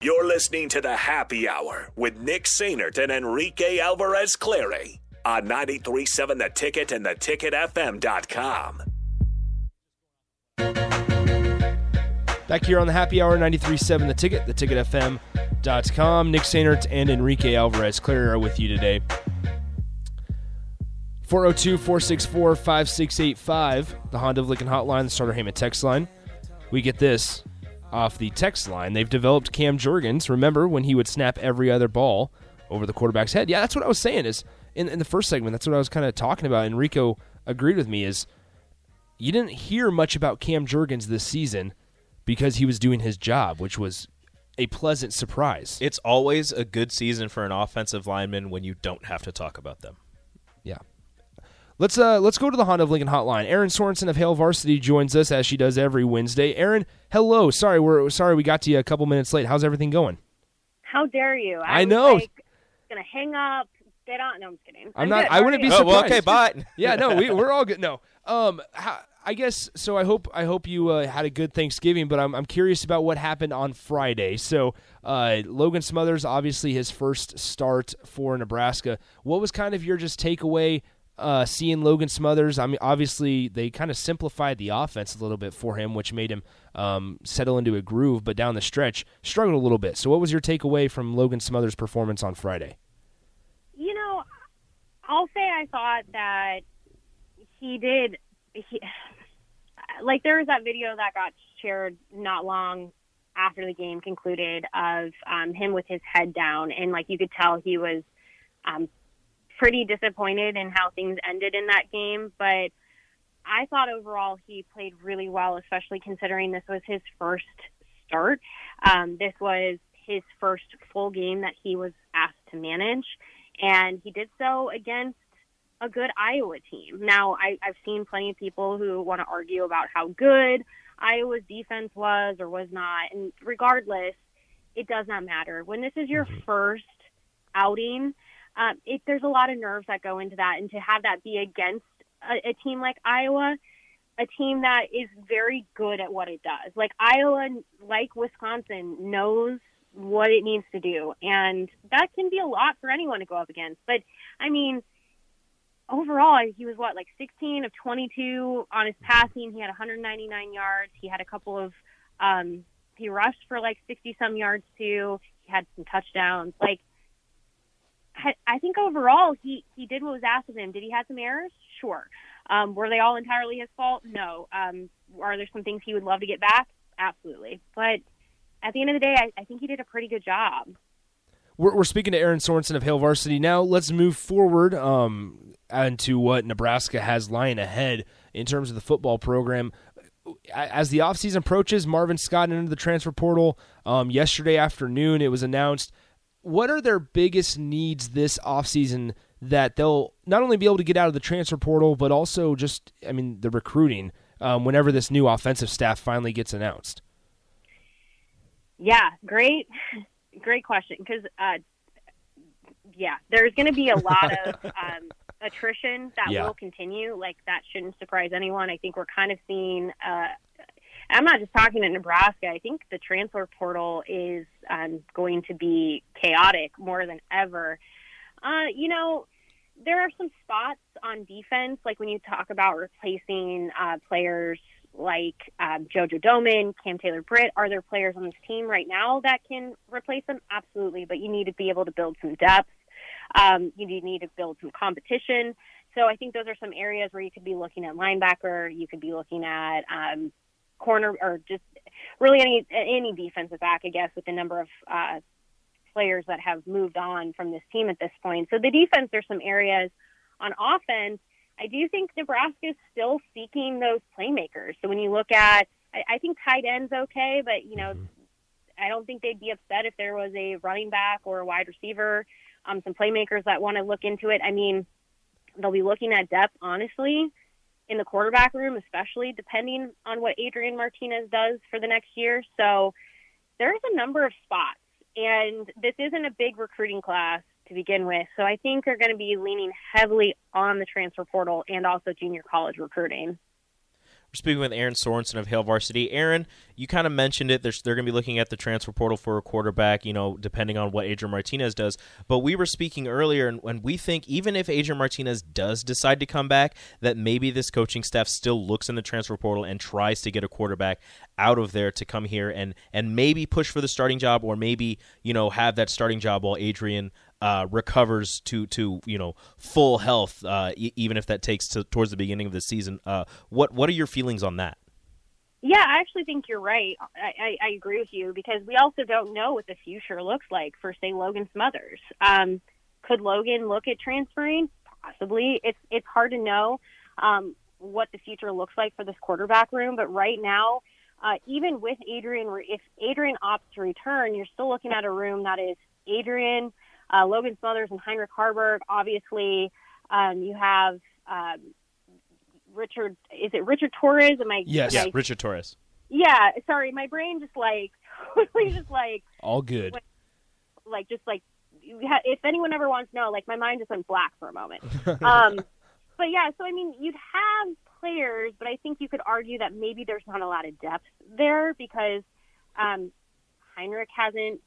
You're listening to the Happy Hour with Nick Sainert and Enrique Alvarez Clary on 93.7 The Ticket and theticketfm.com. Back here on the Happy Hour, 93.7 The Ticket, theticketfm.com. Nick Sainert and Enrique Alvarez Clary are with you today. 402 464 5685, the Honda of Lincoln hotline, the Starter Heyman text line. We get this off the text line. They've developed Cam Jurgens. Remember when he would snap every other ball over the quarterback's head? Yeah, that's what I was saying. Is in, in the first segment, that's what I was kind of talking about. Enrico agreed with me. Is you didn't hear much about Cam Jurgens this season because he was doing his job, which was a pleasant surprise. It's always a good season for an offensive lineman when you don't have to talk about them. Yeah. Let's uh let's go to the Honda of Lincoln hotline. Erin Sorensen of Hail Varsity joins us as she does every Wednesday. Erin, hello. Sorry, we're sorry we got to you a couple minutes late. How's everything going? How dare you? I, I know. Like, gonna hang up. Get on. No, I'm kidding. I'm, I'm not. Good. I wouldn't be oh, surprised. well, okay, bye. yeah, no, we, we're all good. No, um, how, I guess so. I hope I hope you uh, had a good Thanksgiving, but I'm I'm curious about what happened on Friday. So, uh, Logan Smothers, obviously his first start for Nebraska. What was kind of your just takeaway uh, seeing Logan Smothers. I mean, obviously they kind of simplified the offense a little bit for him, which made him um, settle into a groove. But down the stretch, struggled a little bit. So, what was your takeaway from Logan Smothers' performance on Friday? You know, I'll say I thought that he did. He, like there was that video that got shared not long after the game concluded of um, him with his head down, and like you could tell he was um, pretty disappointed in how things ended in that game, but I thought overall he played really well, especially considering this was his first start. Um, this was his first full game that he was asked to manage, and he did so against a good Iowa team. Now, I, I've seen plenty of people who want to argue about how good Iowa's defense was or was not, and regardless, it does not matter. When this is your mm-hmm. first outing, um, it, there's a lot of nerves that go into that, and to have that be against a, a team like Iowa, a team that is very good at what it does. Like Iowa, like Wisconsin, knows what it needs to do, and that can be a lot for anyone to go up against. But I mean, overall, he was what like 16 of 22 on his passing. He had 199 yards. He had a couple of um, he rushed for like 60 some yards too. He had some touchdowns. Like I think overall he he did what was asked of him. Did he have some errors? Sure. Um, were they all entirely his fault? No. Um, are there some things he would love to get back? Absolutely. But at the end of the day, I, I think he did a pretty good job. We're, we're speaking to Erin Sorensen of Hail Varsity. Now let's move forward um, into what Nebraska has lying ahead in terms of the football program. As the offseason approaches, Marvin Scott entered the transfer portal um, yesterday afternoon. It was announced – what are their biggest needs this offseason that they'll not only be able to get out of the transfer portal, but also just, I mean, the recruiting um, whenever this new offensive staff finally gets announced? Yeah, great, great question. Because, uh, yeah, there's going to be a lot of um, attrition that yeah. will continue. Like, that shouldn't surprise anyone. I think we're kind of seeing uh, I'm not just talking in Nebraska. I think the transfer portal is um, going to be chaotic more than ever. Uh, you know, there are some spots on defense, like when you talk about replacing uh, players like um, JoJo Domann, Cam Taylor Britt. Are there players on this team right now that can replace them? Absolutely, but you need to be able to build some depth. Um, you need to build some competition. So I think those are some areas where you could be looking at linebacker. You could be looking at um, corner or just really any any defensive back, I guess, with the number of uh, players that have moved on from this team at this point. So the defense, there's some areas on offense. I do think Nebraska is still seeking those playmakers. So when you look at, I, I think tight end's okay, but you know, mm-hmm. I don't think they'd be upset if there was a running back or a wide receiver, um, some playmakers that want to look into it. I mean, they'll be looking at depth, honestly in the quarterback room, especially depending on what Adrian Martinez does for the next year. So there's a number of spots, and this isn't a big recruiting class to begin with. So I think they're going to be leaning heavily on the transfer portal and also junior college recruiting. We're speaking with Erin Sorensen of Hail Varsity. Erin, you kind of mentioned it. They're, they're going to be looking at the transfer portal for a quarterback, you know, depending on what Adrian Martinez does. But we were speaking earlier, and when we think even if Adrian Martinez does decide to come back, that maybe this coaching staff still looks in the transfer portal and tries to get a quarterback out of there to come here and and maybe push for the starting job, or maybe you know have that starting job while Adrian uh, recovers to to you know full health, uh, e- even if that takes to, towards the beginning of the season. Uh, what what are your feelings on that? Yeah, I actually think you're right. I, I, I agree with you because we also don't know what the future looks like for, say, Logan Smothers. Um, could Logan look at transferring? Possibly. It's it's hard to know um, what the future looks like for this quarterback room, but right now, uh, even with Adrian, if Adrian opts to return, you're still looking at a room that is Adrian, uh, Logan Smothers, and Heinrich Haarberg. Obviously, um, you have um, Richard. Is it Richard Torres? Am I? Yes. Yeah, Richard Torres. Yeah. Sorry, my brain just like totally just like All good. like just like if anyone ever wants to know, like my mind just went black for a moment. um, but yeah, so I mean, you'd have players, but I think you could argue that maybe there's not a lot of depth there because um, Heinrich hasn't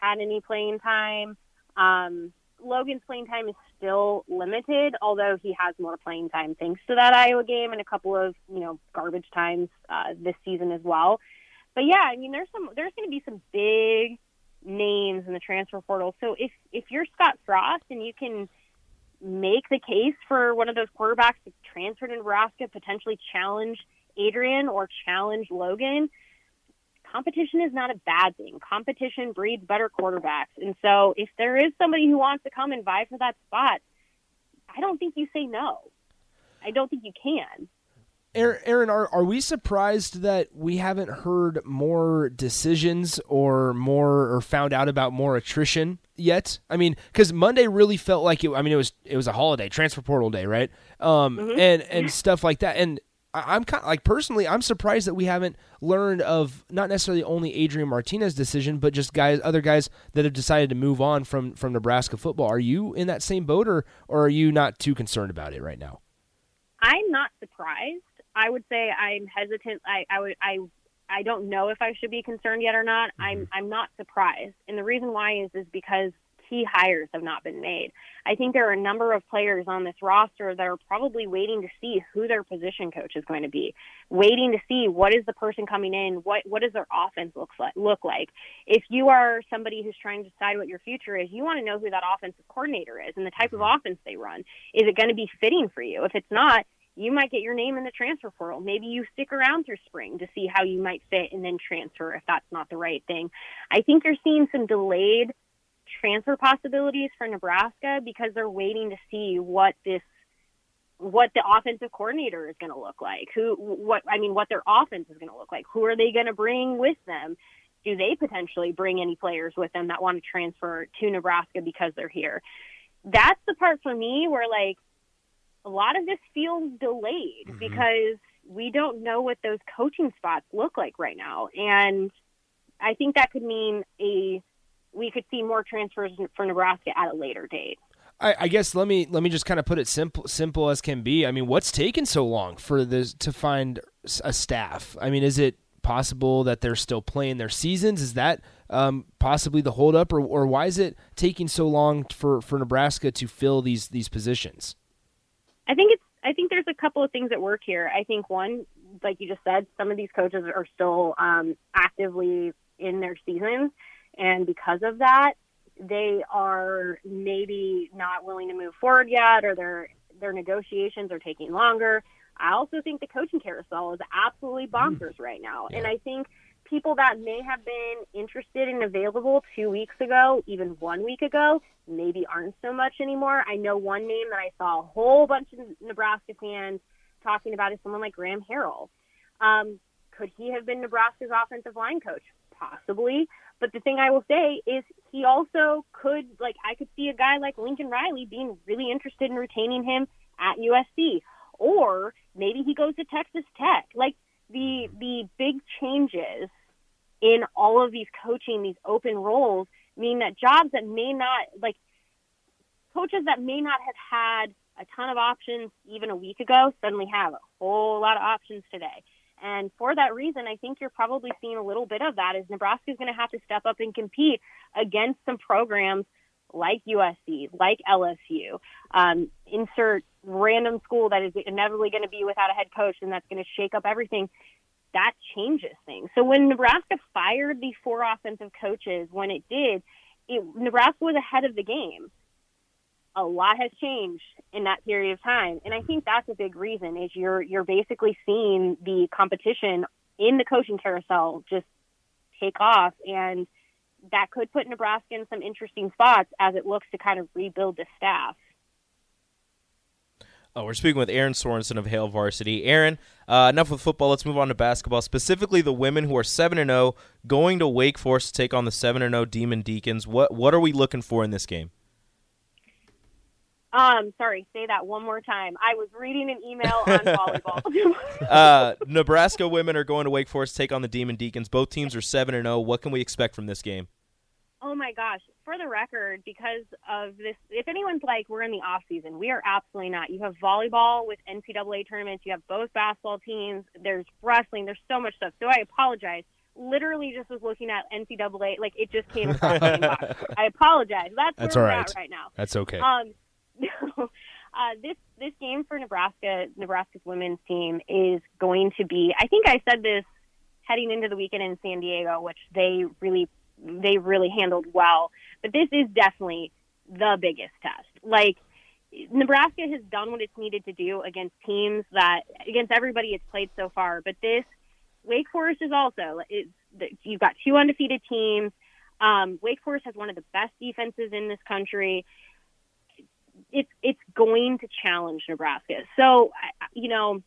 had any playing time. Um, Logan's playing time is still limited, although he has more playing time thanks to that Iowa game and a couple of you know garbage times uh, this season as well. But yeah, I mean, there's some there's going to be some big names in the transfer portal. So if if you're Scott Frost and you can make the case for one of those quarterbacks to transfer to Nebraska, potentially challenge Adrian or challenge Logan, competition is not a bad thing. Competition breeds better quarterbacks. And so if there is somebody who wants to come and vie for that spot, I don't think you say no. I don't think you can. Erin, are are we surprised that we haven't heard more decisions or more or found out about more attrition yet? I mean, because Monday really felt like it. I mean, it was it was a holiday, transfer portal day, right? Um, and and stuff like that. And I- I'm kind of like personally, I'm surprised that we haven't learned of not necessarily only Adrian Martinez's decision, but just guys, other guys that have decided to move on from from Nebraska football. Are you in that same boat, or or are you not too concerned about it right now? I'm not surprised. I would say I'm hesitant. I, I would I I don't know if I should be concerned yet or not. I'm mm-hmm. I'm not surprised, and the reason why is is because key hires have not been made. I think there are a number of players on this roster that are probably waiting to see who their position coach is going to be, waiting to see what is the person coming in, what what does their offense looks like look like. If you are somebody who's trying to decide what your future is, you want to know who that offensive coordinator is and the type of mm-hmm. offense they run. Is it going to be fitting for you? If it's not, you might get your name in the transfer portal. Maybe you stick around through spring to see how you might fit and then transfer if that's not the right thing. I think you're seeing some delayed transfer possibilities for Nebraska because they're waiting to see what this what the offensive coordinator is going to look like. Who what I mean what their offense is going to look like. Who are they going to bring with them? Do they potentially bring any players with them that want to transfer to Nebraska because they're here? That's the part for me where like a lot of this feels delayed Mm-hmm. because we don't know what those coaching spots look like right now. And I think that could mean a we could see more transfers for Nebraska at a later date. I, I guess let me let me just kind of put it simple simple as can be. I mean, what's taken so long for this to find a staff? I mean, is it possible that they're still playing their seasons? Is that um, possibly the holdup, or or why is it taking so long for, for Nebraska to fill these these positions? I think it's I think there's a couple of things at work here. I think one, like you just said, some of these coaches are still um, actively in their seasons, and because of that, they are maybe not willing to move forward yet, or their their negotiations are taking longer. I also think the coaching carousel is absolutely bonkers right now, and I think people that may have been interested and available two weeks ago, even one week ago, maybe aren't so much anymore. I know one name that I saw a whole bunch of Nebraska fans talking about is someone like Graham Harrell. Um, could he have been Nebraska's offensive line coach? Possibly. But the thing I will say is he also could, like, I could see a guy like Lincoln Riley being really interested in retaining him at USC. Or maybe he goes to Texas Tech. Like, the, the big changes in all of these coaching, these open roles, mean that jobs that may not, like, coaches that may not have had a ton of options even a week ago suddenly have a whole lot of options today. And for that reason, I think you're probably seeing a little bit of that is Nebraska is going to have to step up and compete against some programs like USC, like LSU. Um, insert random school that is inevitably going to be without a head coach and that's going to shake up everything. That changes things. So when Nebraska fired the four offensive coaches, when it did, it, Nebraska was ahead of the game a lot has changed in that period of time. And I think that's a big reason is you're you're basically seeing the competition in the coaching carousel just take off and that could put Nebraska in some interesting spots as it looks to kind of rebuild the staff. Oh, we're speaking with Erin Sorensen of Hail Varsity. Erin, uh, enough with football. Let's move on to basketball. Specifically, the women who are seven and zero oh, going to Wake Forest to take on the seven and zero oh Demon Deacons. What what are we looking for in this game? Um, sorry, say that one more time. I was reading an email on volleyball. uh, Nebraska women are going to Wake Forest take on the Demon Deacons. Both teams are seven and zero. Oh. What can we expect from this game? Oh my gosh! For the record, because of this, if anyone's like we're in the off season, we are absolutely not. You have volleyball with NCAA tournaments. You have both basketball teams. There's wrestling. There's so much stuff. So I apologize. Literally, just was looking at NCAA. Like it just came across my inbox. I apologize. That's, That's where all we're right. at right now. That's okay. Um, this this game for Nebraska, Nebraska's women's team is going to be. I think I said this heading into the weekend in San Diego, which they really they really handled well. But this is definitely the biggest test. Like Nebraska has done what it's needed to do against teams that against everybody it's played so far. But this Wake Forest is also it's, you've got two undefeated teams. Um, Wake Forest has one of the best defenses in this country it's it's going to challenge Nebraska. So you know,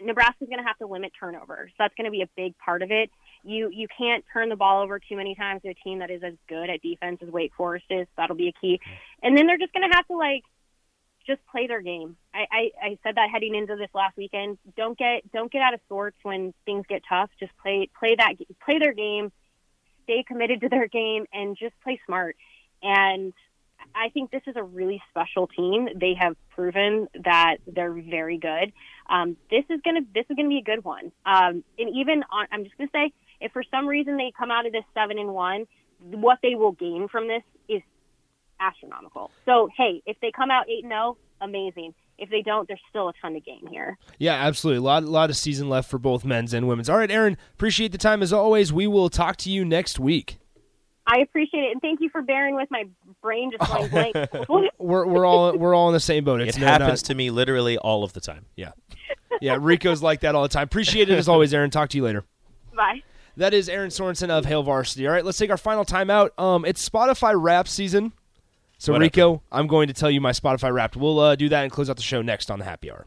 Nebraska's going to have to limit turnovers. So that's going to be a big part of it. You you can't turn the ball over too many times to a team that is as good at defense as Wake Forest is. That'll be a key. And then they're just going to have to like just play their game. I, I, I said that heading into this last weekend. Don't get don't get out of sorts when things get tough. Just play play that play their game, stay committed to their game, and just play smart. And I think this is a really special team. They have proven that they're very good. Um, this is gonna this is gonna be a good one. Um, and even on, I'm just gonna say, if for some reason they come out of this seven and one, what they will gain from this is astronomical. So hey, if they come out eight and zero, oh, amazing. If they don't, there's still a ton to gain here. Yeah, absolutely. A lot, a lot of season left for both men's and women's. All right, Erin, appreciate the time as always. We will talk to you next week. I appreciate it, and thank you for bearing with my brain just going blank. we're we're all we're all in the same boat. It's it happens not, to me literally all of the time. Yeah, yeah. Rico's like that all the time. Appreciate it as always, Erin. Talk to you later. Bye. That is Erin Sorensen of Hail Varsity. All right, let's take our final timeout. Um, it's Spotify Rap season. So Whatever. Rico, I'm going to tell you my Spotify Wrapped. We'll uh, do that and close out the show next on the Happy Hour.